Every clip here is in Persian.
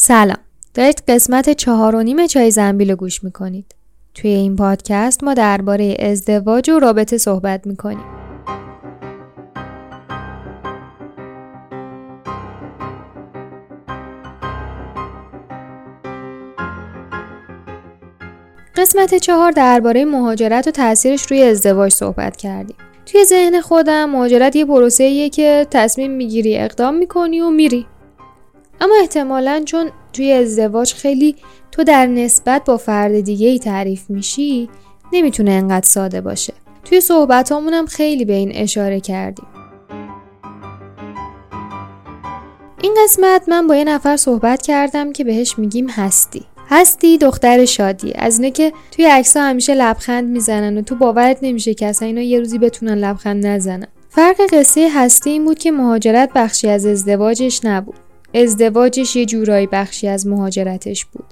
سلام. دارید قسمت چهار و نیم چای زنبیل گوش می‌کنید. توی این پادکست ما درباره ازدواج و رابطه صحبت می‌کنیم. قسمت چهار درباره مهاجرت و تاثیرش روی ازدواج صحبت کردیم. توی ذهن خودم مهاجرت یه پروسه که تصمیم می‌گیری اقدام می‌کنی و میری. اما احتمالا چون توی ازدواج خیلی تو در نسبت با فرد دیگه ای تعریف میشی نمی‌تونه انقدر ساده باشه. توی صحبت هم خیلی به این اشاره کردیم این قسمت من با یه نفر صحبت کردم که بهش میگیم هستی. هستی دختر شادی. از اینه که توی عکس همیشه لبخند می‌زنن و تو باورت نمیشه که اصلا اینا یه روزی بتونن لبخند نزنن. فرق قصه هستی این بود که مهاجرت بخشی از ازدواجش نبود. ازدواجش یه جورایی بخشی از مهاجرتش بود.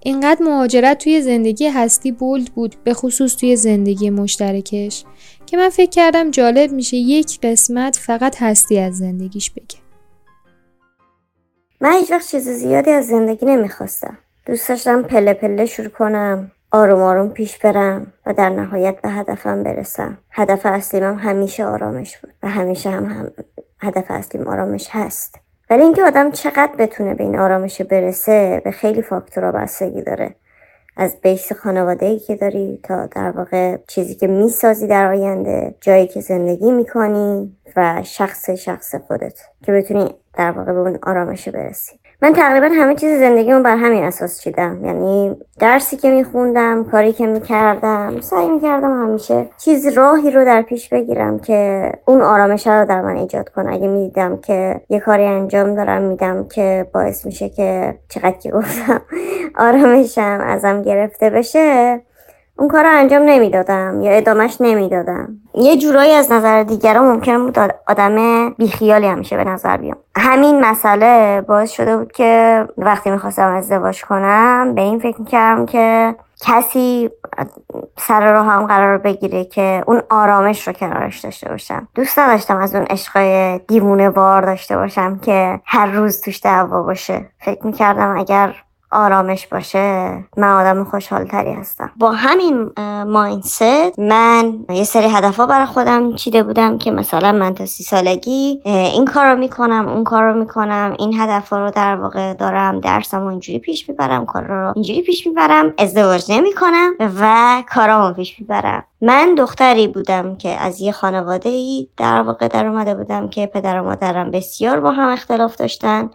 اینقدر مهاجرت توی زندگی هستی بولد بود به خصوص توی زندگی مشترکش که من فکر کردم جالب میشه یک قسمت فقط هستی از زندگیش بگه. من هیچ وقت چیز زیادی از زندگی نمی‌خواستم. دوست داشتم پله پله شروع کنم آروم آروم پیش برم و در نهایت به هدفم برسم هدف اصلیم هم همیشه آرامش بود و همیشه هم, هم هدف اصلیم آرامش هست ولی اینکه آدم چقدر بتونه به این آرامش برسه به خیلی فاکتورها بستگی داره. از بیس خانواده ای که داری تا در واقع چیزی که می‌سازی در آینده جایی که زندگی می‌کنی و شخص شخص خودت که بتونی در واقع به اون آرامش برسی. من تقریبا همه چیز زندگیمو بر همین اساس چیدم. یعنی درسی که میخوندم کاری که می‌کردم سعی می‌کردم همیشه چیز راهی رو در پیش بگیرم که اون آرامش رو در من ایجاد کنه. اگه می‌دیدم که یه کاری انجام دارم میدم که باعث میشه که چقدر که گفتم آرامشم ازم گرفته بشه اون کار رو انجام نمی‌دادم یا ادامش نمی‌دادم. یه جورایی از نظر دیگران ممکن بود آدم بیخیالی همیشه به نظر بیام. همین مسئله باعث شده بود که وقتی می‌خواستم ازدواج کنم به این فکر می‌کردم که کسی سر رو هم قرار بگیره که اون آرامش رو کنارش داشته باشم. دوست نداشتم از اون عشقای دیوونه بار داشته باشم که هر روز توش دعوا باشه. فکر می‌کردم اگر آرامش باشه من آدم خوشحالتری هستم. با همین ماینست من یه سری هدفها برای خودم چیده بودم که مثلا من تا سی سالگی این کار رو می‌کنم اون کار رو می‌کنم این هدف رو در واقع دارم درسم اینجوری پیش می‌برم کار رو اینجوری پیش می‌برم ازدواج نمی‌کنم و کارامو پیش می‌برم. من دختری بودم که از یه خانواده ای در واقع در اومده بودم که پدر و مادرم بسیار با هم اختلاف داشتن.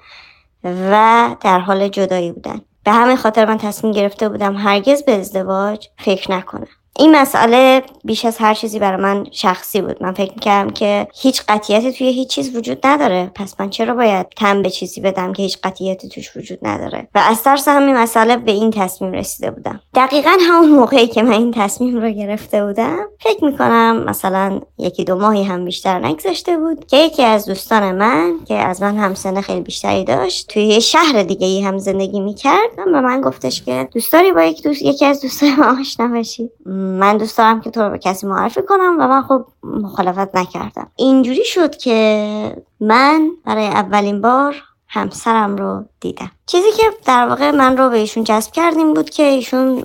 و در حال جدایی بودن. به همین خاطر من تصمیم گرفته بودم هرگز به ازدواج فکر نکنم. این مسئله بیش از هر چیزی برای من شخصی بود. من فکر می‌کردم که هیچ قطیتی توی هیچ چیز وجود نداره. پس من چرا باید تم به چیزی بدم که هیچ قطیتی توش وجود نداره؟ و از ترس همین مسئله به این تصمیم رسیده بودم. دقیقا همون موقعی که من این تصمیم رو گرفته بودم فکر می‌کنم مثلا یکی دو ماهی هم بیشتر نگذشته بود که یکی از دوستان من که از من هم سن خیلی بیشتری داشت توی یه شهر دیگه ای هم زندگی می‌کرد. و به من گفتش که دوست داری با یک دوست یکی از دوستان من آشنا بشی؟ من دوست دارم که تو رو به کسی معرفی کنم و من خب مخالفت نکردم. اینجوری شد که من برای اولین بار همسرم رو دیدم. چیزی که در واقع من رو به ایشون جذب کردیم بود که ایشون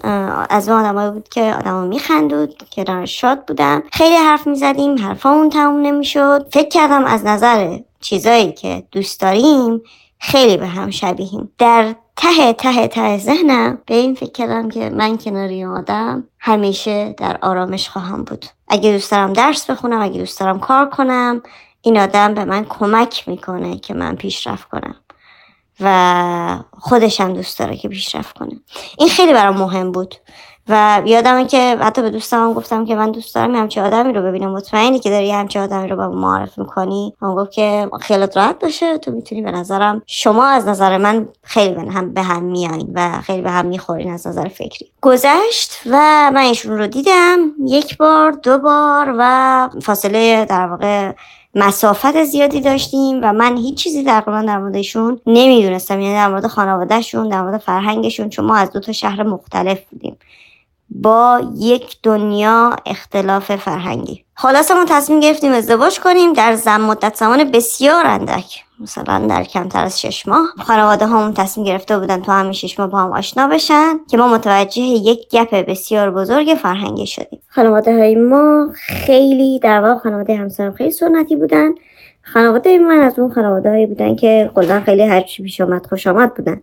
از اون آدمایی بود که آدمو میخندود که شاد بودم خیلی حرف می‌زدیم حرفامون تموم نمی‌شد. فکر کردم از نظر چیزایی که دوست داریم خیلی به هم شبیهیم در ته ته ته ذهنم به این فکر کردم که من کناری آدم همیشه در آرامش خواهم بود. اگه دوست دارم درس بخونم اگه دوست دارم کار کنم این آدم به من کمک می‌کنه که من پیشرفت کنم. و خودشم دوست داره که پیشرفت کنه. این خیلی برام مهم بود. و یادمه که حتی به دوستم گفتم که من دوست دارم همچه آدمی رو ببینم. مطمئنی که داری همچه آدمی رو با معرف می‌کنی؟ اون گفت که خیالت راحت باشه. تو می‌تونی به نظرم شما از نظر من خیلی به هم به هم میایین و خیلی به هم می‌خورین از نظر فکری. گذشت و من ایشون رو دیدم. یک بار دو بار و فاصله در واقع مسافت زیادی داشتیم و من هیچ چیزی تقریبا در موردشون نمی‌دونستم. یعنی در مورد خانوادهشون در مورد فرهنگشون. چون ما از دو تا شهر مختلف بودیم. با یک دنیا اختلاف فرهنگی. خلاص ما تصمیم گرفتیم ازدواج کنیم. در زم مدت زمان بسیار اندک. مثلا در کمتر از شش ماه. خانواده همون تصمیم گرفته بودن تو همین شش ماه با هم آشنا بشن که ما متوجه یک گپ بسیار بزرگ فرهنگی شدیم. خانواده های ما خیلی در واقع خانواده همسرم خیلی سنتی بودن. خانواده من از اون خانواده بودن که کلا خیلی هرچی پیش آمد خوش آمد بودن.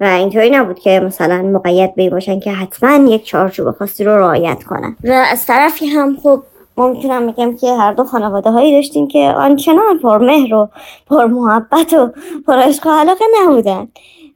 و اینطوری نبود که مثلا مقید به باشن که حتما یک چارچوب خاصی رو رعایت کنن. و از طرفی هم خب ما می‌تونم بگم که هر دو خانواده هایی داشتیم که آنچنان پر مهر و پر محبت و پر عشق و علاقه نبودن.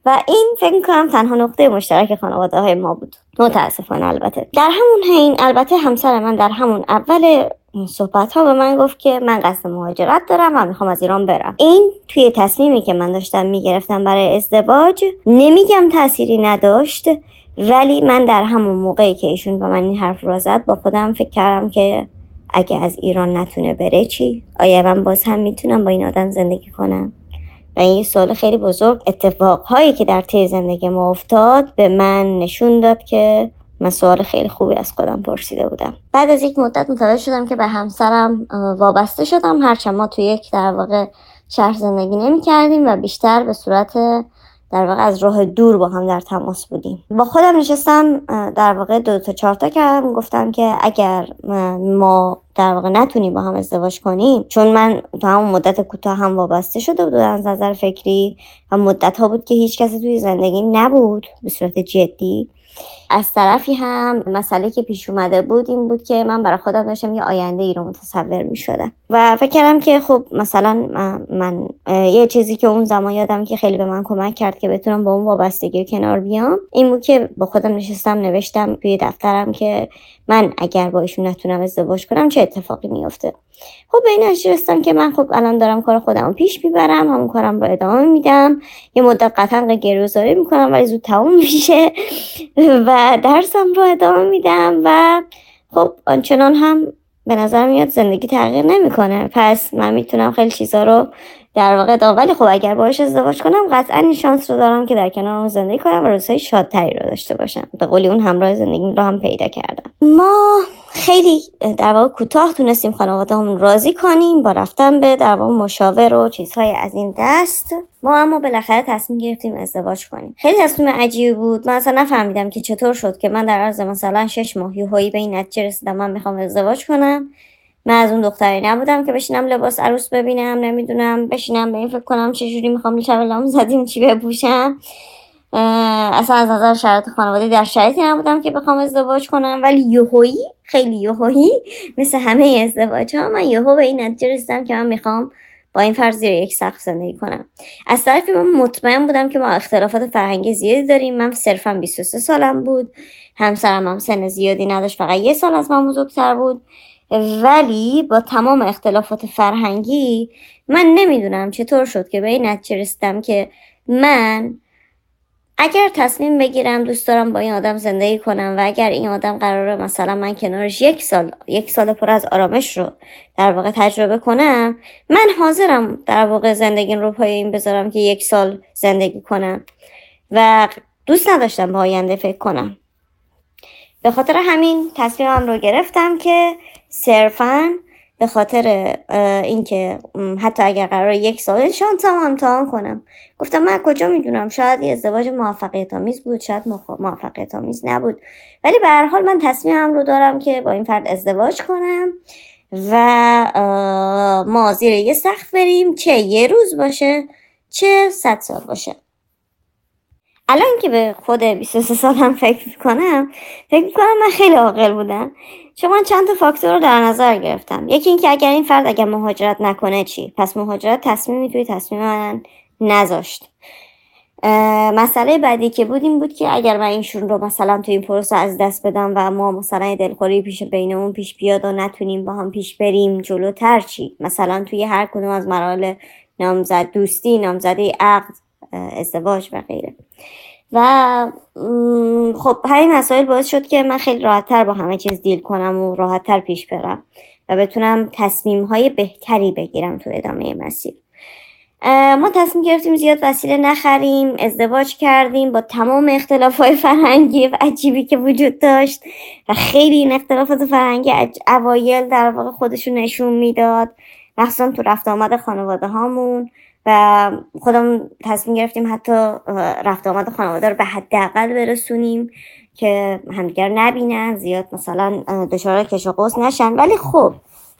و این فکر کنم تنها نقطه مشترک خانواده های ما بود. متاسفانه البته. در همون حین البته همسر من در همون اول صحبت ها به من گفت که من قصد مهاجرت دارم و می‌خوام از ایران برم این توی تصمیمی که من داشتم می‌گرفتم برای ازدواج نمیگم تأثیری نداشت ولی من در همون موقعی که ایشون با من این حرف رو زد با خودم فکر کردم که اگه از ایران نتونه بره چی؟ آیا من باز هم می‌تونم با این آدم زندگی کنم؟ و این سوال خیلی بزرگ اتفاقهایی که در طی زندگی ما افتاد به من نشون داد که من سوال خیلی خوبی از خودم پرسیده بودم. بعد از یک مدت متوجه شدم که به همسرم وابسته شدم. هرچند ما تو یک در واقع شهر زندگی نمی کردیم و بیشتر به صورت در واقع از راه دور با هم در تماس بودیم. با خودم نشستم در واقع دو تا چهار تا کردم. گفتم که اگر ما در واقع نتونیم با هم ازدواج کنیم چون من تو همون مدت کوتاه هم وابسته شده بود از نظر فکری و مدت ها بود که هیچ کسی توی زندگی نبود به صورت جدی. از طرفی هم مسئله که پیش اومده بود این بود که من برای خودم داشتم یه آینده ای رو متصور می شدم و فکر کردم که خب مثلا من, یه چیزی که اون زمان یادم که خیلی به من کمک کرد که بتونم با اون وابستگی کنار بیام این بود که با خودم نشستم نوشتم توی دفترم که من اگر با ایشون نتونم ازدواج کنم چه اتفاقی میافته. خب به این رسیدم که من خب الان دارم کار خودم پیش می‌برم همون کارم رو ادامه میدم. یه مدت قطعا گروزاری می‌کنم ولی زود تموم میشه. و درسم رو ادامه میدم و خب آنچنان هم به نظر میاد زندگی تغییر نمی‌کنه. پس من می‌تونم خیلی چیزا رو در واقع ولی خب اگر باش ازدواج کنم قطعا این شانس رو دارم که در کنار اون زندگی کنم و روزهای شادتری رو داشته باشم. به قولی اون همراه زندگی رو هم پیدا کردم. ما خیلی در واقع کوتاه تونستیم خانواده هم راضی کنیم با رفتن به در واقع مشاور و چیزهای از این دست. ما اما بالاخره تصمیم گرفتیم ازدواج کنیم. خیلی تصمیم عجیبی بود. من اصلا نفهمیدم که چطور شد که من در عرض مثلا شش ماه یوهایی به این نتیجه رسیدم من می‌خوام ازدواج کنم. من از اون دختری نبودم که بشینم لباس عروس ببینم نمی‌دونم بشینم به این فکر کنم چجوری می‌خوام شب زدیم چی بپوشم. اصلا از نظر شرایط خانواده در شرایطی نبودم که بخوام ازدواج کنم ولی یهویی خیلی یهویی مثل همه ازدواج ها من یهو به این نتیجه رسیدم که من می‌خوام با این فرض زیر یک سقف زندگی کنم. از طرفی من مطمئن بودم که ما اختلافات فرهنگی زیادی داریم. من صرفا 23 سالم بود. همسرم هم سن زیادی نداشت فقط یه سال از من بزرگتر بود. ولی با تمام اختلافات فرهنگی من نمی‌دونم چطور شد که به این نتیجه رسیدم که من اگر تصمیم بگیرم دوست دارم با این آدم زندگی کنم و اگر این آدم قراره مثلا من کنارش یک سال یک سال پر از آرامش رو در واقع تجربه کنم من حاضرم در واقع زندگی رو پای این بذارم که یک سال زندگی کنم و دوست نداشتم با آینده فکر کنم. به خاطر همین تصمیمم رو گرفتم که صرفا به خاطر اینکه حتی اگر قرار یک سال شانس هم امتحان کنم. گفتم من کجا می‌دونم؟ شاید یه ازدواج موفقیت آمیز بود شاید موفقیت آمیز نبود. ولی به هر حال من تصمیمم رو دارم که با این فرد ازدواج کنم و ما زیر یه سخت بریم چه یه روز باشه چه صد سال باشه. الان که به خود 23 سالم فکر کنم فکر کنم من خیلی عاقل بودم. من چند تا فاکتور رو در نظر گرفتم. یکی اینکه اگر این فرد اگر مهاجرت نکنه چی؟ پس مهاجرت تصمیمی توی تصمیم من نذاشت. مسئله بعدی که بود این بود که اگر من اینشون رو مثلا توی این پروسه از دست بدم و ما مثلا دلخوری پیش بینمون پیش بیاد و نتونیم با هم پیش بریم جلوتر چی؟ مثلا توی هر کدوم از مراحل نامزد دوستی نامزدی عقد ازدواج و غیره. و خب همین مسائل باعث شد که من خیلی راحتتر با همه چیز دیل کنم و راحتتر پیش برم و بتونم تصمیم های بهتری بگیرم تو ادامه مسیر. ما تصمیم گرفتیم زیاد وسیله نخریم ازدواج کردیم با تمام اختلاف های فرهنگی و عجیبی که وجود داشت و خیلی این اختلافات فرهنگی اوایل در واقع خودشون نشون می‌داد. مخصوصا تو رفت آمد خانواده هامون و خودم تصمیم گرفتیم حتی رفت آمد خانواده رو به حداقل برسونیم که همدیگر نبینن زیاد مثلا دچار کش و نشن. ولی خب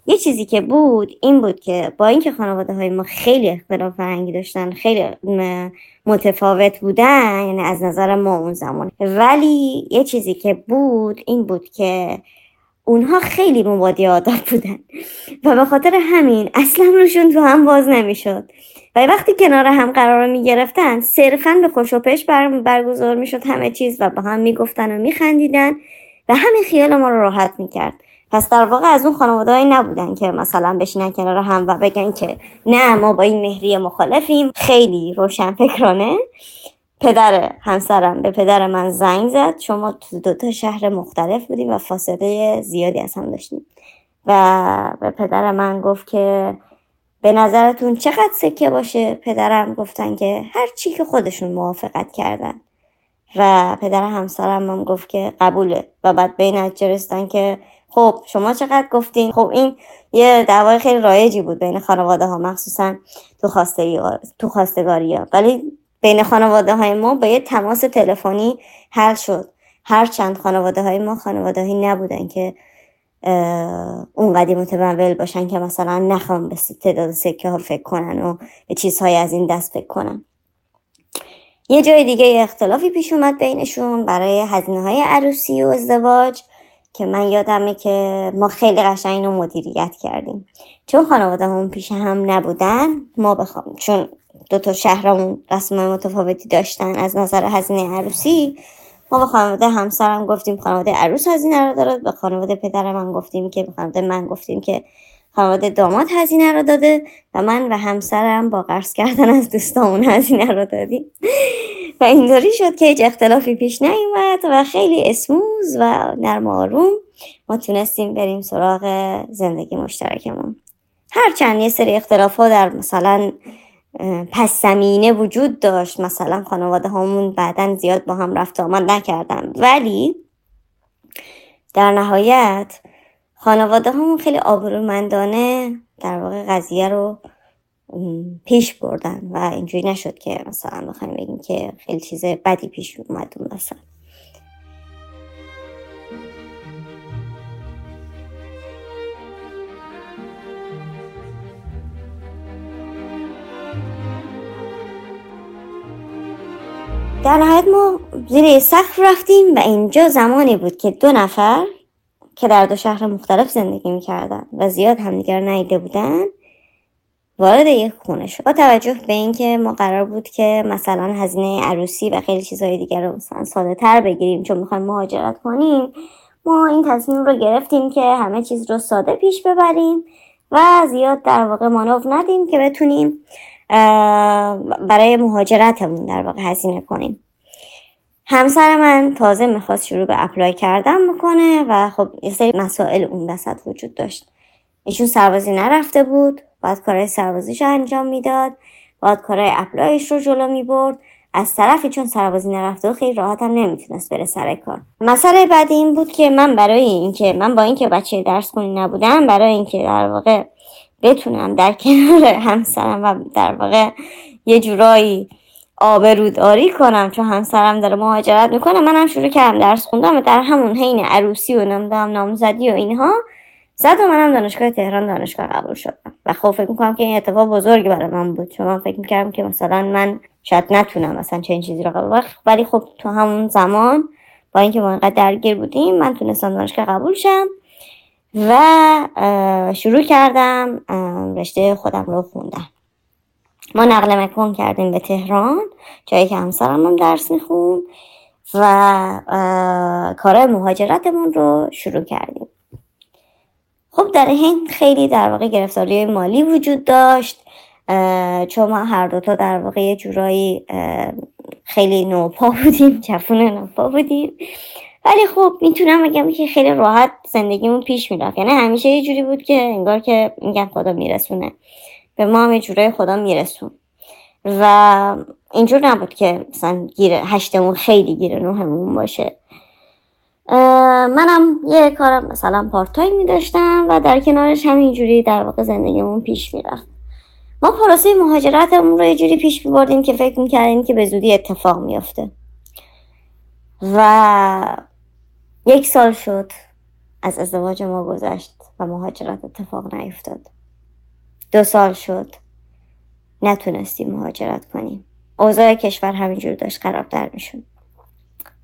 یه چیزی که بود این بود که با اینکه خانواده های ما خیلی اختلاف فرهنگی داشتن خیلی متفاوت بودن یعنی از نظر ما اون زمان. ولی یه چیزی که بود این بود که اونها خیلی مبادی آداب بودن. و به خاطر همین اصلا روشون تو هم باز نمی‌شد. و وقتی کنار هم قرار می گرفتن صرفا به خوش و پش بر برگزار می شد همه چیز و با هم می گفتن و می خندیدن و همین خیال ما رو راحت می کرد پس در واقع از اون خانواده نبودن که مثلا بشینن کنار هم و بگن که نه ما با این مهری مخالفیم. خیلی روشن فکرانه پدر همسرم به پدر من زنگ زد. شما تو دو تا شهر مختلف بودیم و فاصله زیادی از هم داشتیم. و به پدر من گفت که به نظرتون چقدر سکه باشه پدرم گفتن که هر چی که خودشون موافقت کردن. و پدر همسرم هم گفت که قبوله و بعد به این رسیدن که خب شما چقدر گفتین؟ خب این یه دعوای خیلی رایجی بود بین خانواده ها مخصوصا تو خواستگاری تو خواستگاری ها. ولی بین خانواده های ما با یه تماس تلفنی حل شد. هر چند خانواده های ما خانواده هایی نبودن که اونقدی متمول باشن که مثلا نخوام به تعداد سکه ها فکر کنن و به چیزهای از این دست فکر کنن. یه جای دیگه اختلافی پیش اومد بینشون برای هزینه های عروسی و ازدواج که من یادمه که ما خیلی قشنگ رو مدیریت کردیم. چون خانواده هم پیش هم نبودن ما بخوام چون دو تا شهرمون رسم متفاوتی داشتن از نظر هزینه عروسی ما به خانواده همسرم گفتیم خانواده عروس هزینه رو دارد به خانواده پدر من گفتیم که به خانواده من گفتیم که خانواده داماد هزینه رو داده و من و همسرم با قرض کردن از دوستامون هزینه رو دادیم. و اینطوری شد که هیچ اختلافی پیش نیومد و خیلی اسموز و نرم آروم ما تونستیم بریم سراغ زندگی مشترکمون. هرچند یه سری اختلاف ها در مثلا پس زمینه وجود داشت. مثلا خانواده همون بعدا زیاد با هم رفت آمد نکردن. ولی در نهایت خانواده همون خیلی آبرومندانه در واقع قضیه رو پیش بردن و اینجوری نشد که مثلا بخوایم بگیم که خیلی چیز بدی پیش اومد مثلا در نهایت ما زیر سقف رفتیم و اینجا زمانی بود که دو نفر که در دو شهر مختلف زندگی می‌کردن و زیاد همدیگر نیده بودن وارد یک خونه شد. با توجه به اینکه ما قرار بود که مثلا هزینه عروسی و خیلی چیزهای دیگر رو مثلا ساده تر بگیریم چون می‌خوایم مهاجرت کنیم ما این تصمیم رو گرفتیم که همه چیز رو ساده پیش ببریم و زیاد در واقع مانو ندیم که بتونیم برای مهاجرتمون در واقع هزینه کنیم. همسر من تازه می‌خواست شروع به apply کردن بکنه و خب یه سری مسائل اون وسط وجود داشت. ایشون سربازی نرفته بود باید کارهای سربازیش رو انجام می‌داد باید کارهای apply ش رو جلو می‌برد. از طرفی چون سربازی نرفته خیلی راحت هم نمی‌تونست بره سر کار. مسئله بعد این بود که من برای اینکه من با اینکه بچه درس خونی نبودم برای اینکه در واقع بتونم در کنار همسرم و در واقع یه جورایی آبروداری کنم چون همسرم داره مهاجرت می‌کنه. منم شروع کردم درس خوندم و در همون حین عروسی و نمی‌دونم نامزدی و اینها زد و منم دانشگاه تهران دانشگاه قبول شدم. و خب فکر می‌کنم که این اتفاق بزرگی برای من بود. چون من فکر می‌کردم که مثلا من شاید نتونم مثلا چه چیزی رو قبول ولی خب تو همون زمان با اینکه ما اینقدر درگیر بودیم من تونستم دانشگاه قبول شم. و شروع کردم رشته خودم رو خوندم. ما نقل مکان کردیم به تهران جایی که همسرم هم درس میخون و کار مهاجرتمون رو شروع کردیم. خب در این خیلی در واقع گرفتاری مالی وجود داشت چون ما هر دوتا در واقع یه جورایی خیلی نوپا بودیم جفون نوپا بودیم. ولی خب می‌تونم بگم که خیلی راحت زندگیمون پیش می‌رفت. یعنی همیشه یه جوری بود که انگار که میگن خدا میرسونه. به ما هم یه جورایی خدا میرسون. و اینجور نبود که مثلا گیره هشتمون خیلی گیره نوهمون باشه. منم یه کارم مثلا پارتای می داشتم و در کنارش همینجوری در واقع زندگیمون پیش می‌رفت. ما پروسه مهاجرتمون رو یه جوری پیش میبردیم که فکر می‌کردیم که به زودی اتفاق میافته. و یک سال شد از ازدواج ما گذشت و مهاجرت اتفاق نیفتاد. دو سال شد. نتونستیم مهاجرت کنیم. اوضاع کشور همینجور داشت خرابتر می‌شد.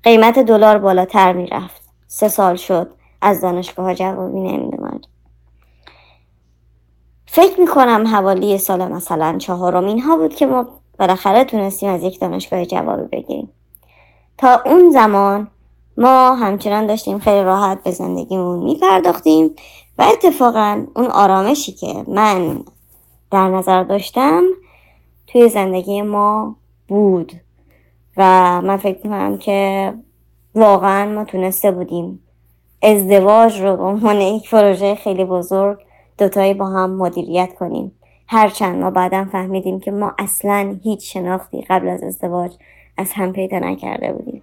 قیمت دلار بالاتر می‌رفت. سه سال شد از دانشگاه جوابی نمیدومد فکر می‌کنم حوالی سال مثلا چهارم اینها بود که ما بالاخره تونستیم از یک دانشگاه جوابی بگیریم. تا اون زمان ما همچنان داشتیم خیلی راحت به زندگیمون میپرداختیم و اتفاقا اون آرامشی که من در نظر داشتم توی زندگی ما بود و من فکر می‌کنم که واقعا ما تونسته بودیم ازدواج رو به عنوان یک پروژه خیلی بزرگ دوتایی با هم مدیریت کنیم. هرچند ما بعدا فهمیدیم که ما اصلا هیچ شناختی قبل از ازدواج از هم پیدا نکرده بودیم.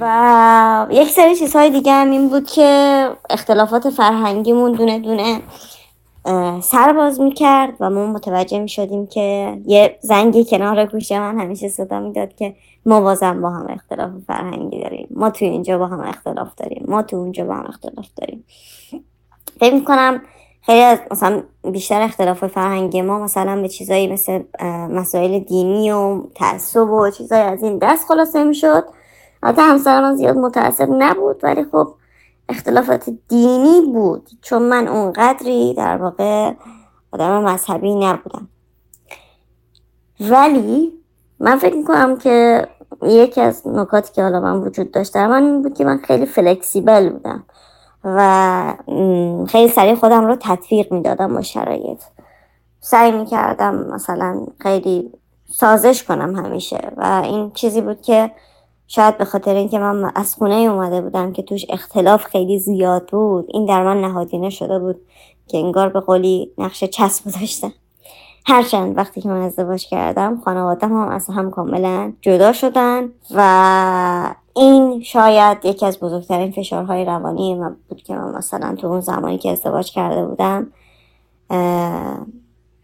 و یک سری چیزهای دیگه هم این بود که اختلافات فرهنگیمون دونه دونه سر باز می‌کرد و ما متوجه می‌شدیم که یه زنگی کنار گوشه من همیشه صدا می‌داد که ما بازم با هم اختلاف فرهنگی داریم. ما تو اینجا با هم اختلاف داریم. ما تو اونجا با هم اختلاف داریم. فکر می‌کنم خیلی از مثلا بیشتر اختلاف فرهنگی ما مثلا به چیزایی مثل مسائل دینی و تعصب و چیزایی از این دست خلاصه می‌شد. حتی همسر من زیاد متاثر نبود ولی خب اختلافات دینی بود چون من اونقدری در واقع آدم مذهبی نبودم. ولی من فکر می‌کنم که یکی از نکاتی که حالا من وجود داشت در من این بود که من خیلی فلکسیبل بودم و خیلی سریع خودم رو تطبیق می‌دادم با شرایط. سعی می‌کردم مثلا خیلی سازش کنم همیشه و این چیزی بود که شاید به خاطر اینکه من از خونه اومده بودم که توش اختلاف خیلی زیاد بود این در من نهادینه شده بود که انگار به قولی نقش چسب داشتم. هرچند وقتی که من ازدواج کردم خانوادم هم از هم کاملا جدا شدن و این شاید یکی از بزرگترین فشارهای روانی من بود که من مثلا تو اون زمانی که ازدواج کرده بودم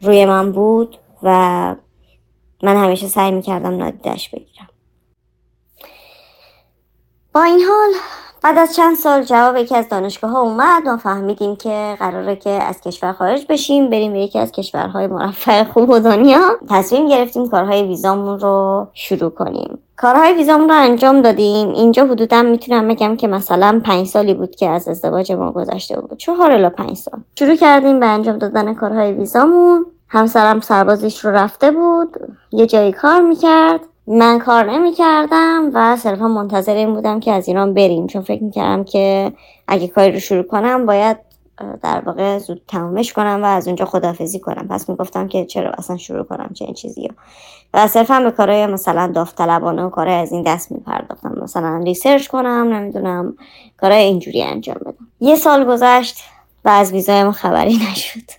روی من بود و من همیشه سعی می‌کردم نادیدش بگیرم. با این حال بعد از چند سال جواب یکی از دانشگاه ها اومد ما فهمیدیم که قراره که از کشور خارج بشیم بریم به یکی از کشورهای مرفه خوب و دنیا. تصمیم گرفتیم کارهای ویزامون رو شروع کنیم. کارهای ویزامون رو انجام دادیم. اینجا حدودا می‌تونم بگم که مثلا پنج سالی بود که از ازدواج ما گذشته بود. چهار الا پنج سال. شروع کردیم به انجام دادن کارهای ویزامون. همسرم سربازیش رو رفته بود. یه جایی کار می‌کرد. من کار نمی کردم و صرفا منتظر این بودم که از ایران بریم. چون فکر می کردم که اگه کاری رو شروع کنم باید در واقع زود تمامش کنم و از اونجا خدافزی کنم. پس می‌گفتم که چرا اصلا شروع کنم چه این چیزی و صرفا به کارهای مثلا داوطلبانه و کارهای از این دست میپرداختم. مثلا ریسرچ کنم نمی‌دونم کارهای اینجوری انجام بدم. یه سال گذشت و از ویزای ما خبری نشد.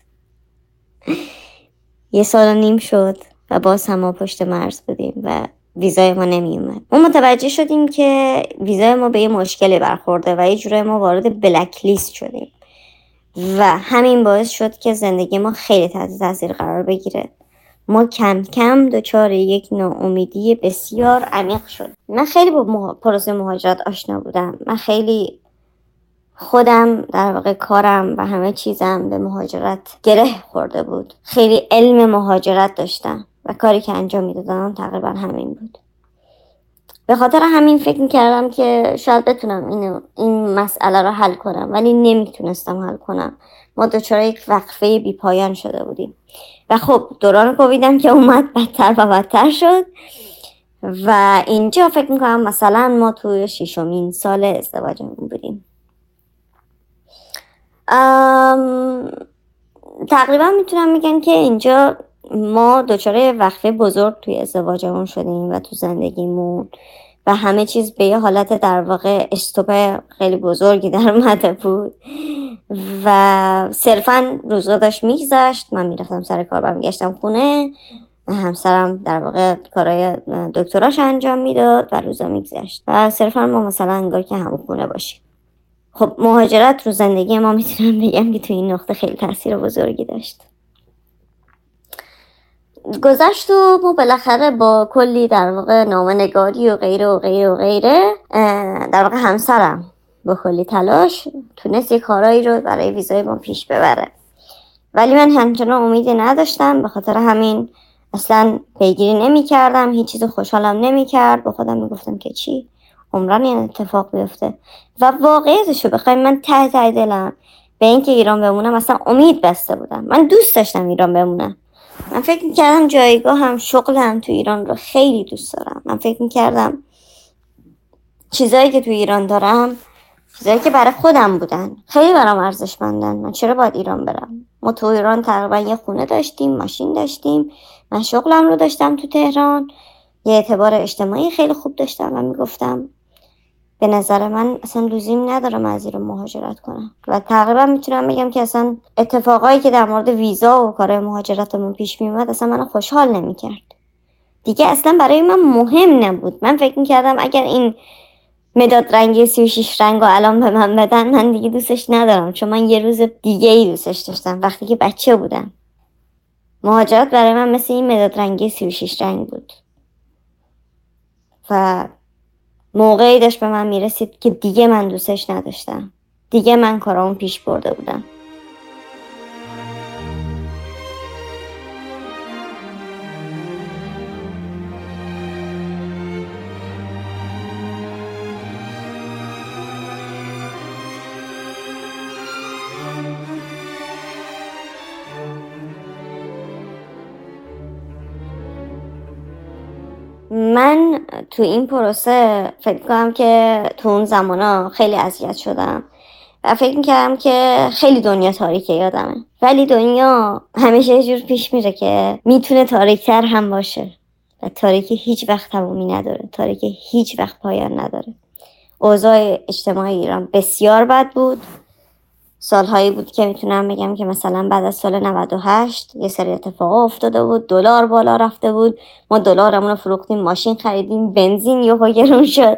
یه سال نیم شد. و باز هم ما پشت مرز بودیم و ویزای ما نمی اومد ما متوجه شدیم که ویزای ما به یه مشکلی برخورده و یه جورای ما وارد بلک لیست شدیم. و همین باعث شد که زندگی ما خیلی تحت تاثیر قرار بگیره. ما کم کم دچار یک ناامیدی بسیار عمیق شد. من خیلی با پروسه مهاجرت آشنا بودم. من خیلی خودم در واقع کارم و همه چیزم به مهاجرت گره خورده بود. خیلی علم مهاجرت داشتم. و کاری که انجام می‌دادم تقریبا همین بود. به خاطر همین فکر می‌کردم که شاید بتونم اینو این مسئله رو حل کنم ولی نمی‌تونستم حل کنم. ما دچار یک وقفه بیپایان شده بودیم. و خب دوران کوویدم که اومد بدتر و بدتر شد. و اینجا فکر می‌کنم مثلا ما توی شیشمین سال ازدواجمون بودیم. تقریبا می‌تونم میگم که اینجا ما دچار وقفه بزرگ توی ازدواجمون شدیم و تو زندگیمون و همه چیز به یه حالت در واقع استوپ خیلی بزرگی در اومده بود. و صرفا روزا داشت میگذشت. من می‌رفتم سر کار برمیگشتم خونه. همسرم در واقع کارهای دکتراش انجام می‌داد و روزا میگذشت. و صرفا ما مثلا انگار که همون خونه باشیم. خب مهاجرت رو زندگی ما می‌تونم بگم که تو این نقطه خیلی تاثیر بزرگی داشت. گذشت و ما بالاخره با کلی در واقع نامه نگاری و غیره و غیره و غیره در واقع همسرم با کلی تلاش تونست یه کارایی رو برای ویزای ما پیش ببره. ولی من همچنان امیدی نداشتم به خاطر همین اصلا پیگیری نمی کردم هیچ چیز خوشحالم نمی کرد با خودم می گفتم که چی؟ عمران این اتفاق بیفته. و واقعیتش رو بخوایم من ته ته دلم به اینکه ایران بمونم اصلا امید بسته بودم. من دوست داشتم ایران بمونم. من فکر می‌کردم جایگاه هم شغل هم تو ایران رو خیلی دوست دارم. من فکر می‌کردم چیزایی که تو ایران دارم چیزایی که برای خودم بودن. خیلی برام ارزشمندن. من چرا باید ایران برم؟ ما تو ایران تقریبا یه خونه داشتیم ماشین داشتیم. من شغلم رو داشتم تو تهران. یه اعتبار اجتماعی خیلی خوب داشتم و می‌گفتم به نظر من اصلا لزوم ندارم از ایران مهاجرت کنم. و تقریبا می‌تونم بگم که اصلا اتفاقایی که در مورد ویزا و کار مهاجرتمون پیش میومد اصلا منو خوشحال نمی‌کرد. دیگه اصلا برای من مهم نبود. من فکر می‌کردم اگر این مداد رنگی 36 رنگ و الان به من بدن من دیگه دوستش ندارم. چون من یه روز دیگه ای دوستش داشتم وقتی که بچه بودم. مهاجرت برای من مثل این مداد رنگی 36 رنگ بود. و موقعی داشت به من می‌رسید که دیگه من دوستش نداشتم. دیگه من کارامو پیش برده بودم. من تو این پروسه فکر کنم که تو اون زمان خیلی اذیت شدم و فکر می‌کردم که خیلی دنیا تاریکه یادمه. ولی دنیا همیشه یه جور پیش میره که می‌تونه تاریکتر هم باشه. و تاریکی هیچ وقت تمومی نداره. تاریکی هیچ وقت پایان نداره. اوضاع اجتماعی ایران بسیار بد بود. سالهایی بود که می‌تونم بگم که مثلا بعد از سال 98 یه سری اتفاق افتاده بود. دلار بالا رفته بود. ما دلارمون رو فروختیم ماشین خریدیم بنزین یهو گرون شد.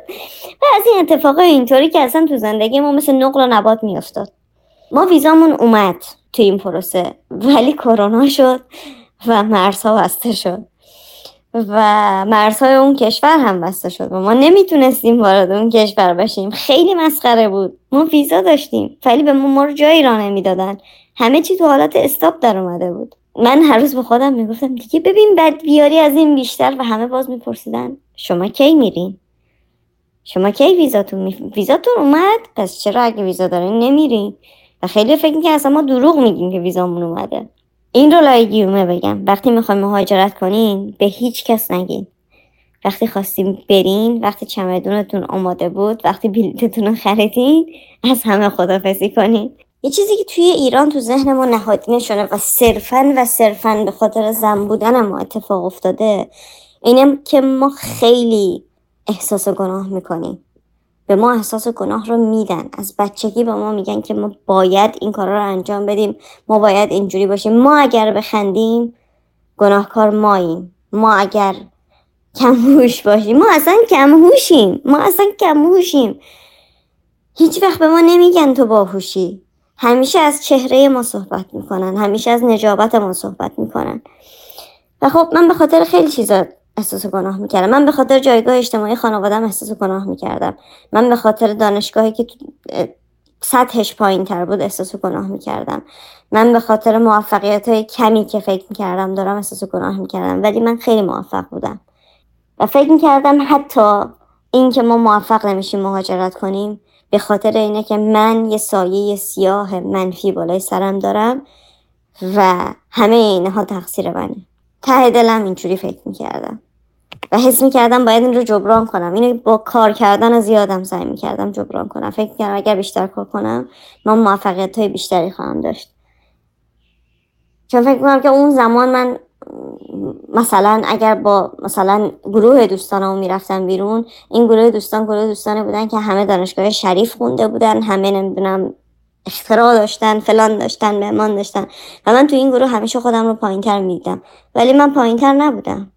و از این اتفاق اینطوری که اصلا تو زندگی ما مثل نقل و نبات میافتاد. ما ویزامون اومد تو این پروسه ولی کرونا شد و مرزها بسته شد. و مرزهای اون کشور هم بسته شد. و ما نمی‌تونستیم وارد اون کشور بشیم. خیلی مسخره بود. ما ویزا داشتیم. ولی به ما, رو جایی را نمی‌دادن. همه چی تو حالت استاپ در اومده بود. من هر روز به خودم می‌گفتم دیگه ببین بد بیاری از این بیشتر و همه باز میپرسیدن شما کی میرین؟ شما کی ویزاتون می... ویزاتون اومد؟ پس چرا اگه ویزا دارین نمیرین؟ و خیلی فکر می‌کنن اصلا ما دروغ میگیم که ویزامون اومده. این رو لای گیومه بگم. وقتی می‌خوایم مهاجرت کنین به هیچ کس نگین. وقتی خواستیم برین وقتی چمدونتون آماده بود وقتی بلیتتون رو خریدین از همه خدافزی کنین. یه چیزی که توی ایران تو ذهن ما نهادینه شده و صرفا و صرفا به خاطر زن بودن ما اتفاق افتاده اینم که ما خیلی احساس گناه می‌کنیم. به ما احساس گناه رو میدن. از بچگی به ما میگن که ما باید این کارا رو انجام بدیم. ما باید اینجوری باشیم. ما اگر بخندیم گناهکار ماییم. ما اگر کمهوش باشیم. ما اصلا کمهوشیم. ما اصلا کمهوشیم. هیچ وقت به ما نمیگن تو باهوشی. همیشه از چهره ما صحبت می‌کنن. همیشه از نجابت ما صحبت می‌کنن. و خب من به خاطر خیلی چیزا احساس گناه می‌کردم. من به خاطر جایگاه اجتماعی خانوادم احساس گناه می‌کردم. من به خاطر دانشگاهی که سطحش پایین تر بود احساس گناه می‌کردم. من به خاطر موفقیت های کمی که فکر می‌کردم دارم احساس گناه می‌کردم. ولی من خیلی موفق بودم. و فکر می‌کردم حتی این که ما موفق نمیشیم مهاجرت کنیم به خاطر اینه که من یه سایه سیاه منفی بالای سرم دارم و همه اینها تقصیر منه. ته دلم اینجوری فکر می‌کردم. و حس می‌کردم باید این رو جبران کنم. اینو با کار کردن زیادم سعی می‌کردم جبران کنم. فکر می‌کردم اگر بیشتر کار کنم من موفقیت های بیشتری خواهم داشت. چون فکر می‌کنم که اون زمان من مثلا اگر با مثلا گروه دوستانمو می‌رفتم بیرون این گروه دوستان گروه دوستانه بودن که همه دانشگاه شریف خونده بودن همه نمی‌دونم اختراع داشتن فلان داشتن مهمان داشتن. و من تو این گروه همیشه خودم رو پایینتر می‌دیدم. ولی من پایینتر نبودم.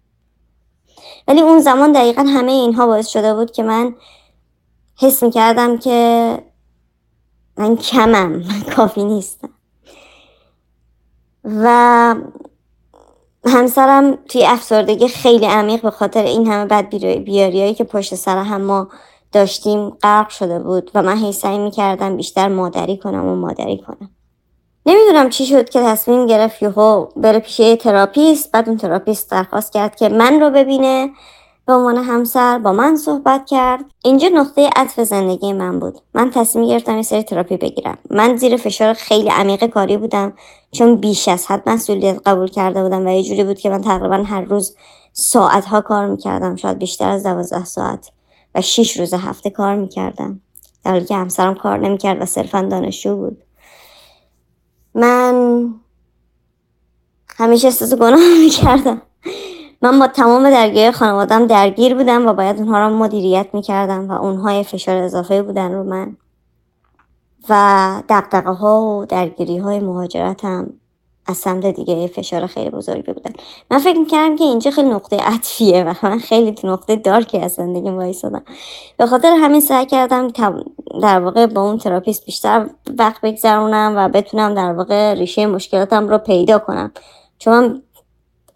ولی اون زمان دقیقا همه اینها باعث شده بود که من حس می‌کردم که من کمم کافی نیستم. و همسرم توی افسردگی خیلی عمیق به خاطر این همه بد بیاریایی که پشت سر هم ما داشتیم غرق شده بود و من هی سعی می‌کردم بیشتر مادری کنم و مادری کنم. نمی‌دونم چی شد که تصمیم گرفت یهو بره پیش یه تراپیست بعد اون تراپیست درخواست کرد که من رو ببینه. به عنوان همسر با من صحبت کرد. اینجا نقطه عطف زندگی من بود. من تصمیم گرفتم یه سری تراپی بگیرم. من زیر فشار خیلی عمیق کاری بودم چون بیش از حد مسئولیت قبول کرده بودم و یه جوری بود که من تقریبا هر روز ساعت ها کار می‌کردم. شاید بیشتر از دوازده ساعت و شیش روز هفته کار می‌کردم. در حالی که همسرم کار نمی‌کرد و صرفا دانشجو بود. من همیشه احساس گناه می‌کردم. من با تمام درگیری خانوادم درگیر بودم و باید اونها را مدیریت می‌کردم و اونها فشار اضافه بودن رو من. و دقدقه ها و درگیری های مهاجرتم. از سمت دیگه فشار خیلی بزرگی بودن. من فکر می‌کردم که اینجا خیلی نقطه عطفیه و من خیلی نقطه دارکی از زندگی وایسادم. به خاطر همین سعی کردم در واقع با اون تراپیست بیشتر وقت بگذرونم و بتونم در واقع ریشه مشکلاتم رو پیدا کنم. چون من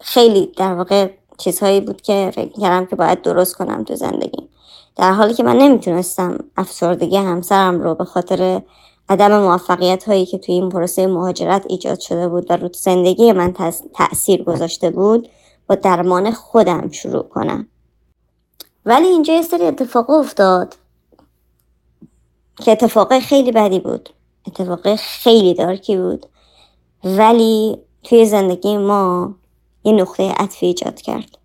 خیلی در واقع چیزهایی بود که فکر کردم که باید درست کنم تو زندگی در حالی که من نمی‌تونستم افسردگی همسرم رو به خاطر عدم موفقیت هایی که توی این پروسه مهاجرت ایجاد شده بود و رو زندگی من تاثیر گذاشته بود با درمان خودم شروع کنم. ولی اینجا یه سری اتفاق افتاد که اتفاق خیلی بدی بود. اتفاق خیلی دارکی بود. ولی توی زندگی ما یه نقطه عطفی ایجاد کرد.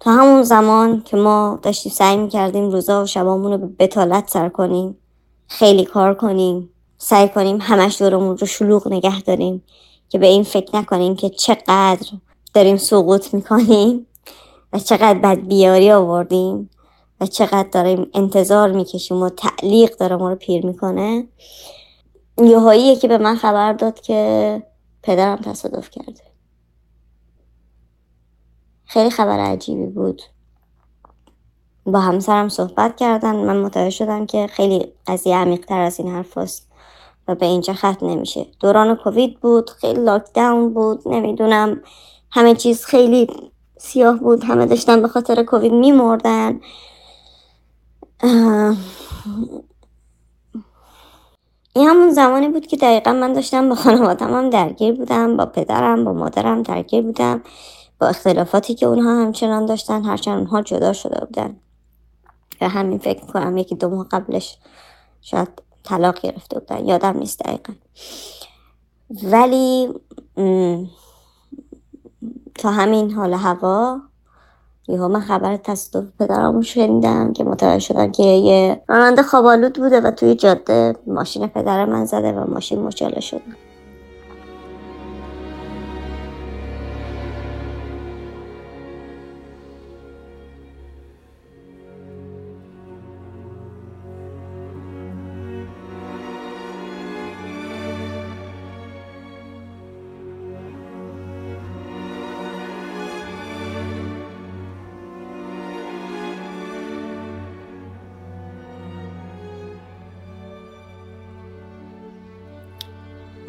تا همون زمان که ما داشتیم سعی می‌کردیم روزا و شبامون رو به بتالت سر کنیم خیلی کار کنیم. سعی کنیم همش دورمون رو شلوغ نگه داریم که به این فکر نکنیم که چقدر داریم سقوط می‌کنیم و چقدر بد بیاری آوردیم و چقدر داریم انتظار می‌کشیم و تعلیق داره ما رو پیر می‌کنه. یهاییه که به من خبر داد که پدرم تصادف کرده. خیلی خبر عجیبی بود. با همسرم صحبت کردن. من متوجه شدم که خیلی قضیه عمیقتر از این حرف هست و به اینجا ختم نمیشه. دوران کووید بود خیلی لاکداون بود نمی‌دونم. همه چیز خیلی سیاه بود. همه داشتن به خاطر کووید میمردن. این همون زمانی بود که دقیقا من داشتم با خانوادم هم درگیر بودم با پدرم با مادرم درگیر بودم با اختلافاتی که اونها همچنان داشتن هرچند اونها جدا شده بودن. و همین فکر کنم یکی دو ماه قبلش شاید طلاق گرفته بودن. یادم نیست دقیقا. ولی تا همین حال هوا یهو من خبر تصادف پدرمو شنیدم که متوجه شدم که یه راننده خوابالود بوده و توی جاده ماشین پدر من زده و ماشین مچاله شده.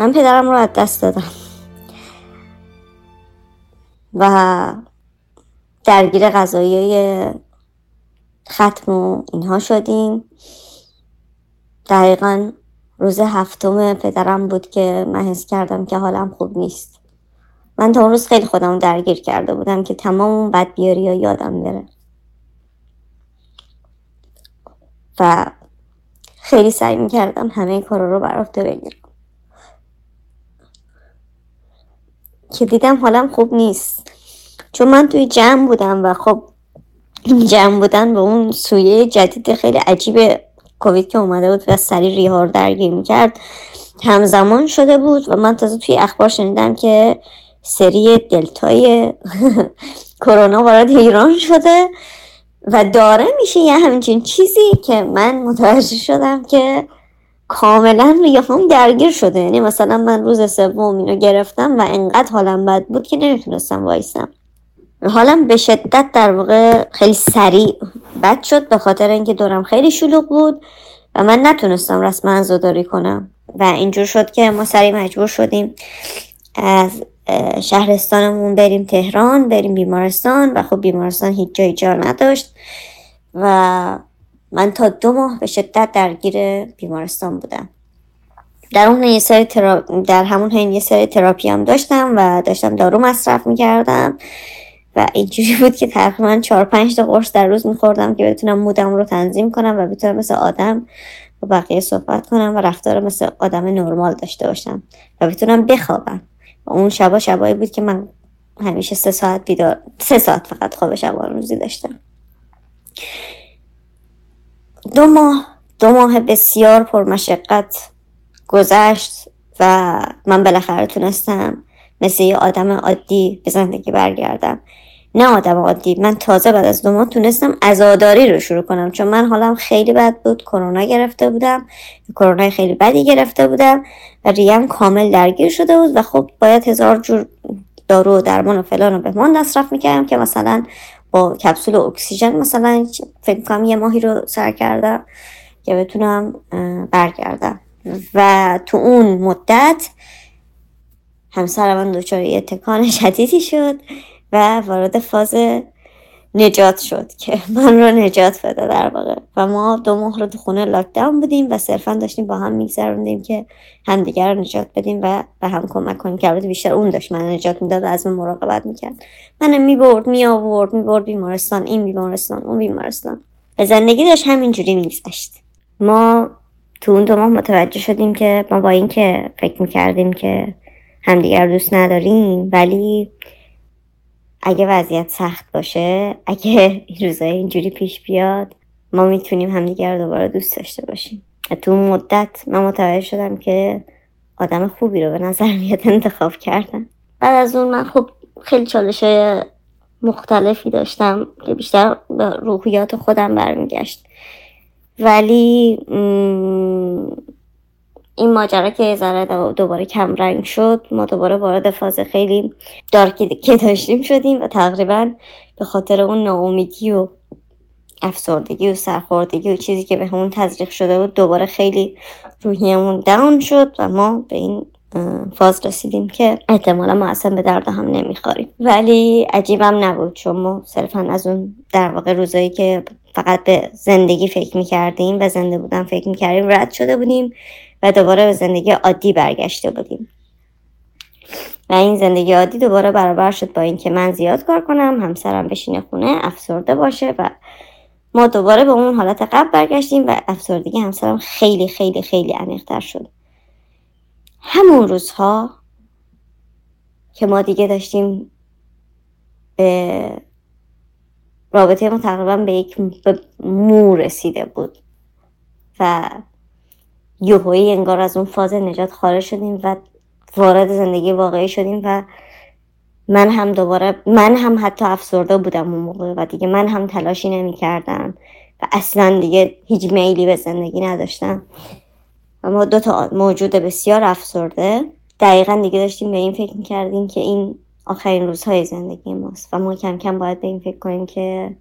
من پدرم رو از دست دادم. و درگیر غذایی ختم و اینها شدیم. دقیقا روز هفتم پدرم بود که من حس کردم که حالم خوب نیست. من تا اون روز خیلی خودم درگیر کرده بودم که تمام اون بد بیاری یادم بره. و خیلی سعی می‌کردم همه کارا رو بر بگیرم. که دیدم حالم خوب نیست. چون من توی جمع بودم و خب جمع بودن به اون سویه جدید خیلی عجیب کووید که اومده بود و سری ریهار درگیر می‌کرد همزمان شده بود و من تازه توی اخبار شنیدم که سری دلتای کرونا وارد ایران شده و داره میشه یه همچین چیزی که من متوجه شدم که کاملا هم درگیر شده. یعنی مثلا من روز سوم اینو گرفتم و انقدر حالم بد بود که نمی‌تونستم وایسم. حالم به شدت در واقع خیلی سریع بد شد به خاطر اینکه دورم خیلی شلوغ بود و من نتونستم رسما عزاداری کنم. و اینجور شد که ما سریع مجبور شدیم از شهرستانمون بریم تهران بریم بیمارستان و خب بیمارستان هیچ جایی جا نداشت و من تا دو ماه به شدت درگیر بیمارستان بودم. در اون یه سری در همون حین یه سری تراپی هم داشتم و داشتم دارو مصرف می‌کردم و اینجوری بود که تقریبا چهار پنج تا قرص در روز میخوردم که بتونم مودم رو تنظیم کنم و بتونم مثل آدم با بقیه صحبت کنم و رفتار مثل آدم نرمال داشته باشم و بتونم بخوابم. و اون شبا شبایی بود که من همیشه سه ساعت بیدار سه ساعت فقط خواب شبان روزی داشتم. دو ماه دو ماه بسیار پرمشقت گذشت و من بالاخره تونستم مثل یه آدم عادی به زندگی برگردم. نه آدم عادی من تازه بعد از دو ماه تونستم ازاداری رو شروع کنم. چون من حالم خیلی بد بود کرونا گرفته بودم کرونا خیلی بدی گرفته بودم و ریم کامل درگیر شده بود و خب باید هزار جور دارو و درمان و فلان و بهمان مصرف می‌کردم که مثلا با کپسول اکسیژن مثلا فکر کنم یه ماهی رو سر کردم که بتونم برگردم. و تو اون مدت همسر من دچار یه تکان شدیدی شد و وارد فاز نجات شد که من رو نجات بده در واقع. و ما دو ماه رو تو خونه لاکداون بودیم و صرفا داشتیم با هم میگذروندیم که همدیگر رو نجات بدیم و به هم کمک کنیم. که البته بیشتر اون داشت من نجات می‌داد و از من مراقبت می‌کرد. من می‌برد میآورد می‌برد بیمارستان این بیمارستان اون بیمارستان. به زندگی داشت همینجوری میگذشت. ما تو اون دو ماه متوجه شدیم که ما با اینکه فکر می‌کردیم که همدیگر دوست نداریم ولی اگه وضعیت سخت باشه اگه این روزای اینجوری پیش بیاد ما می‌تونیم همدیگر دوباره دوست داشته باشیم. تو مدت من متوجه شدم که آدم خوبی رو به نظر میاد انتخاب کردم بعد از اون من خب خیلی چالش مختلفی داشتم که بیشتر به روحیات خودم برمیگشت. ولی این ماجرا که ذره دوباره کم رنگ شد ما دوباره وارد فاز خیلی دارکی که داشتیم شدیم و تقریبا به خاطر اون ناامیدی و افسردگی و سرخوردگی و چیزی که به همون تزریق شده بود دوباره خیلی روحیمون داون شد و ما به این فاز رسیدیم که احتمالا ما اصلا به درد هم نمی‌خوریم. ولی عجیبم نبود چون ما صرفا از اون در واقع روزایی که فقط به زندگی فکر می‌کردیم و زنده بودن فکر می‌کردیم رد شده بودیم. و دوباره به زندگی عادی برگشته بودیم. و این زندگی عادی دوباره برابر شد با اینکه من زیاد کار کنم همسرم بشینه خونه افسرده باشه و ما دوباره به اون حالت قبل برگشتیم و افسردگی همسرم خیلی خیلی خیلی عمیقتر شد. همون روزها که ما دیگه داشتیم به رابطه ما تقریبا به یک مو رسیده بود. و یوهویی انگار از اون فاز نجات خارج شدیم و وارد زندگی واقعی شدیم و من هم دوباره من هم حتی افسرده بودم اون موقع و دیگه من هم تلاشی نمی کردم و اصلا دیگه هیچ میلی به زندگی نداشتم. ما دو تا موجود بسیار افسرده. دقیقا دیگه داشتیم به این فکر کردیم که این آخرین روزهای زندگی ماست و ما کم کم باید به این فکر کنیم که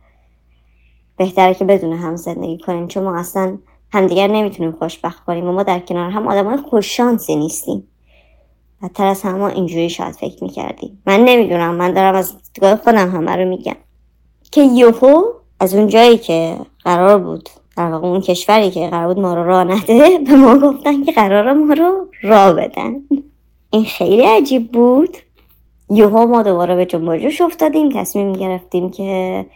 بهتره که بدون هم زندگی کنیم. چون ما اصلا همدیگر نمی‌تونیم خوشبخت کنیم و ما در کنار هم آدمای خوششانسی نیستیم. بدتر از همه اینجوری شاید فکر می‌کردیم. من نمی‌دونم من دارم از دیدگاه خودم همه رو میگم. که یوهو از اون جایی که قرار بود در واقع اون کشوری که قرار بود ما رو راه نده به ما گفتن که قرار ما رو راه بدن. این خیلی عجیب بود. یوهو ما دوباره به جنباجوش افتادیم تصمیم گرفتیم که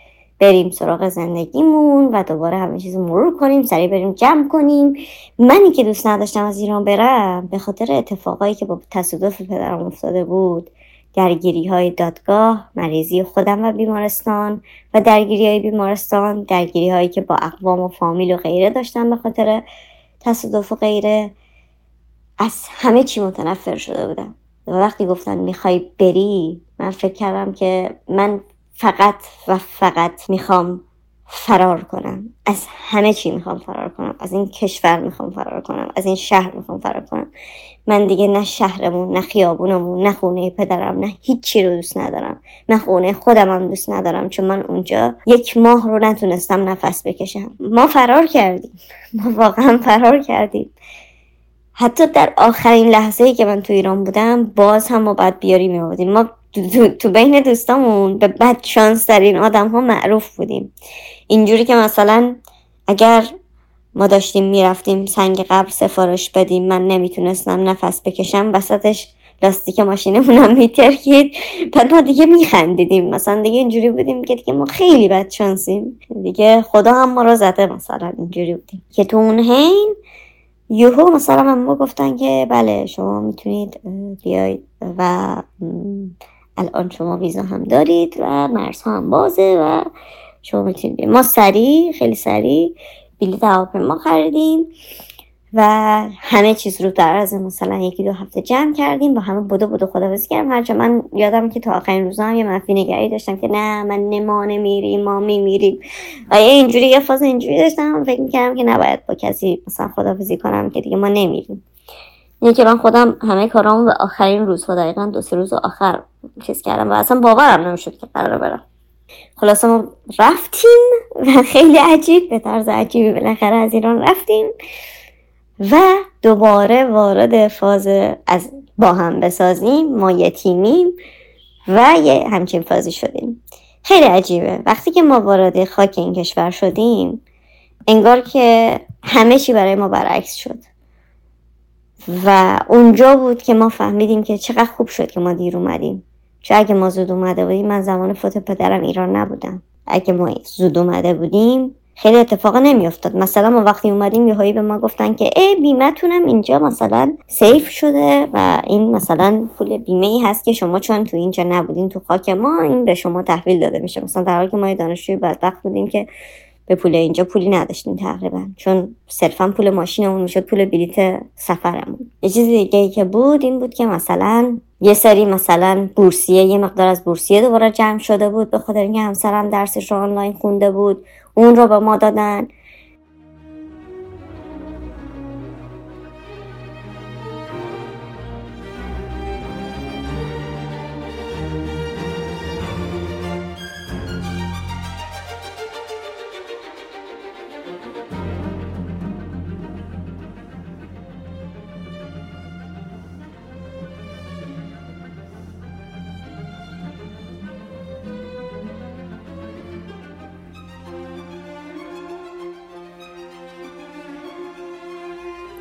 بریم سراغ زندگیمون و دوباره همه چیز مرور کنیم سریع بریم جمع کنیم. منی که دوست نداشتم از ایران برم به خاطر اتفاقایی که با تصادف پدرم افتاده بود درگیری های دادگاه مریضی خودم و بیمارستان و درگیری های بیمارستان درگیری هایی که با اقوام و فامیل و غیره داشتم به خاطر تصادف و غیره. از همه چی متنفر شده بودم. و وقتی گفتن می‌خوای بری من فکر کردم که من فقط و فقط می‌خوام فرار کنم. از همه چی می‌خوام فرار کنم. از این کشور می‌خوام فرار کنم. از این شهر می‌خوام فرار کنم. من دیگه نه شهرمون نه خیابونمون نه خونه پدرم نه هیچی رو دوست ندارم. نه خونه خودم هم دوست ندارم. چون من اونجا یک ماه رو نتونستم نفس بکشم. ما فرار کردیم. ما واقعا فرار کردیم. حتی در آخرین لحظه ای که من تو ایران بودم باز هم ما بعد بیاری می ما تو, تو بین دوستامون به بد شانس در این آدم ها معروف بودیم. اینجوری که مثلا اگر ما داشتیم می‌رفتیم سنگ قبر سفارش بدیم من نمی‌تونستم نفس بکشم وسطش لاستیک ماشینمون هم میترکید. بعد ما دیگه میخندیدیم. مثلا دیگه اینجوری بودیم که دیگه ما خیلی بد شانسیم. دیگه خدا هم ما رو زده مثلا اینجوری بودیم. که تو اون حین یوهو مثلا هم ما گفتن که بله شما می‌تونید بیاید و الان شما ویزا هم دارید و مرزها هم بازه و شما می‌تونید ما سریع خیلی سریع بلیط هواپیما خریدیم. و همه چیز رو در از مثلا یکی دو هفته جمع کردیم. با همه بودو بودو خداحافظی کردم هرچه من یادم که تا آخرین روزا هم یه منفی نگری داشتم که نه من نما نمیریم ما میمیریم یه اینجوری یه فاز اینجوری داشتم. فکر می‌کردم که نباید با کسی مثلا خداحافظی کنم که دیگه ما نمیریم. اینه که من خودم همه کارامو به آخرین روزها دقیقا دو سه روز آخر چیز کردم و اصلا باورم نمی‌شد که قرار برم. خلاصه ما رفتیم و خیلی عجیب به طرز عجیبی بالاخره از ایران رفتیم. و دوباره وارد فاز از با هم بسازیم ما یه تیمیم و یه همچین فازی شدیم. خیلی عجیبه. وقتی که ما وارد خاک این کشور شدیم انگار که همه چی برای ما برعکس شد. و اونجا بود که ما فهمیدیم که چقدر خوب شد که ما دیر اومدیم. چون اگه ما زود اومده بودیم من زمان فوت پدرم ایران نبودم. اگه ما زود اومده بودیم خیلی اتفاق نمیافتاد. مثلا ما وقتی اومدیم یه هایی به ما گفتن که ای بیمتونم اینجا مثلا سیف شده و این مثلا پول بیمه ای هست که شما چون تو اینجا نبودین تو خاک ما این به شما تحویل داده میشه. مثلا در حالی که ما دانشجوی بدبخت بودیم که به پول اینجا پولی نداشتیم تقریبا چون صرفا پول ماشینمون می‌شد پول بلیت سفرمون. یه چیز دیگه ای که بود این بود که مثلا یه سری مثلا بورسیه یه مقدار از بورسیه دوباره جمع شده بود به خاطر اینکه همسرم درسش رو آنلاین خونده بود. اون رو به ما دادن.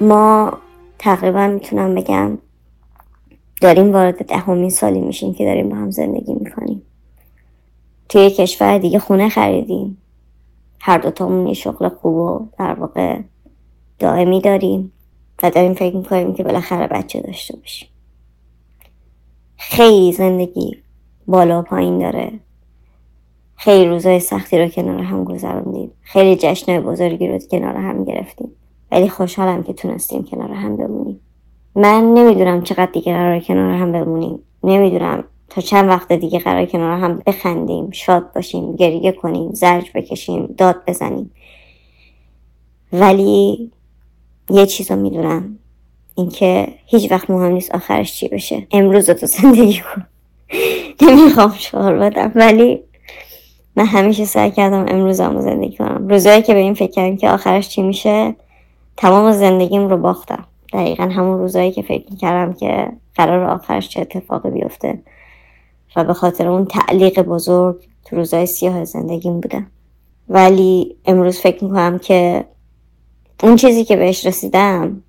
ما تقریبا می‌تونم بگم داریم وارد دهمین سالی میشیم که داریم با هم زندگی می‌کنیم. توی کشور دیگه خونه خریدیم. هر دوتامون یه شغل خوب و در واقع دائمی داریم و داریم فکر می‌کنیم که بالاخره بچه داشته باشیم. خیلی زندگی بالا و پایین داره. خیلی روزای سختی رو کنار هم گذروندیم. خیلی جشنهای بزرگی رو کنار هم گرفتیم. ولی خوشحالم که تونستیم کنار هم بمونیم. من نمی‌دونم چقدر دیگه قرار کنار هم بمونیم. نمی‌دونم تا چند وقت دیگه قرار کنار هم بخندیم شاد باشیم گریه کنیم زرج بکشیم داد بزنیم. ولی یه چیز رو می‌دونم اینکه هیچ وقت مهم نیست آخرش چی بشه. امروز تو زندگی کن. نمی‌خوام شعار بدم ولی من همیشه سعی کردم امروزم زندگی کنم. روزایی که به این فکر کردم که آخرش چی میشه تمام زندگیم رو باختم. دقیقا همون روزایی که فکر کردم که قرار آخرش چه اتفاقی بیفته و به خاطر اون تعلیق بزرگ تو روزای سیاه زندگیم بودم. ولی امروز فکر می‌کنم که اون چیزی که بهش رسیدم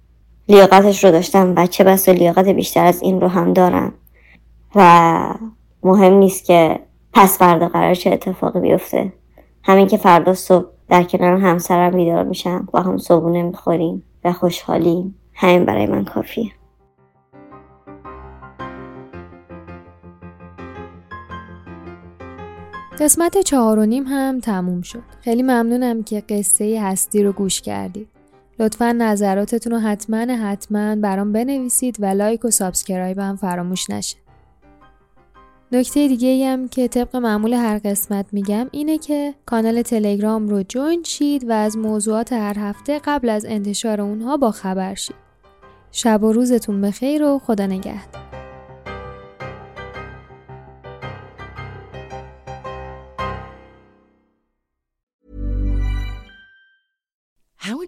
لیاقتش رو داشتم و چه بس لیاقت بیشتر از این رو هم دارم. و مهم نیست که پس فردا قرار چه اتفاقی بیفته. همین که فردا صبح در کنار همسرم بیدار میشم. با هم صبونه می‌خوریم و خوشحالیم. همین برای من کافیه. قسمت چهار و نیم هم تموم شد. خیلی ممنونم که قصه هستی رو گوش کردید. لطفا نظراتتون رو حتما حتما برام بنویسید و like و subscribe هم فراموش نشه. نکته دیگه هم که طبق معمول هر قسمت میگم اینه که کانال تلگرام رو جوین شید و از موضوعات هر هفته قبل از انتشار اونها با خبر شید. شب و روزتون بخیر و خدا نگهدار.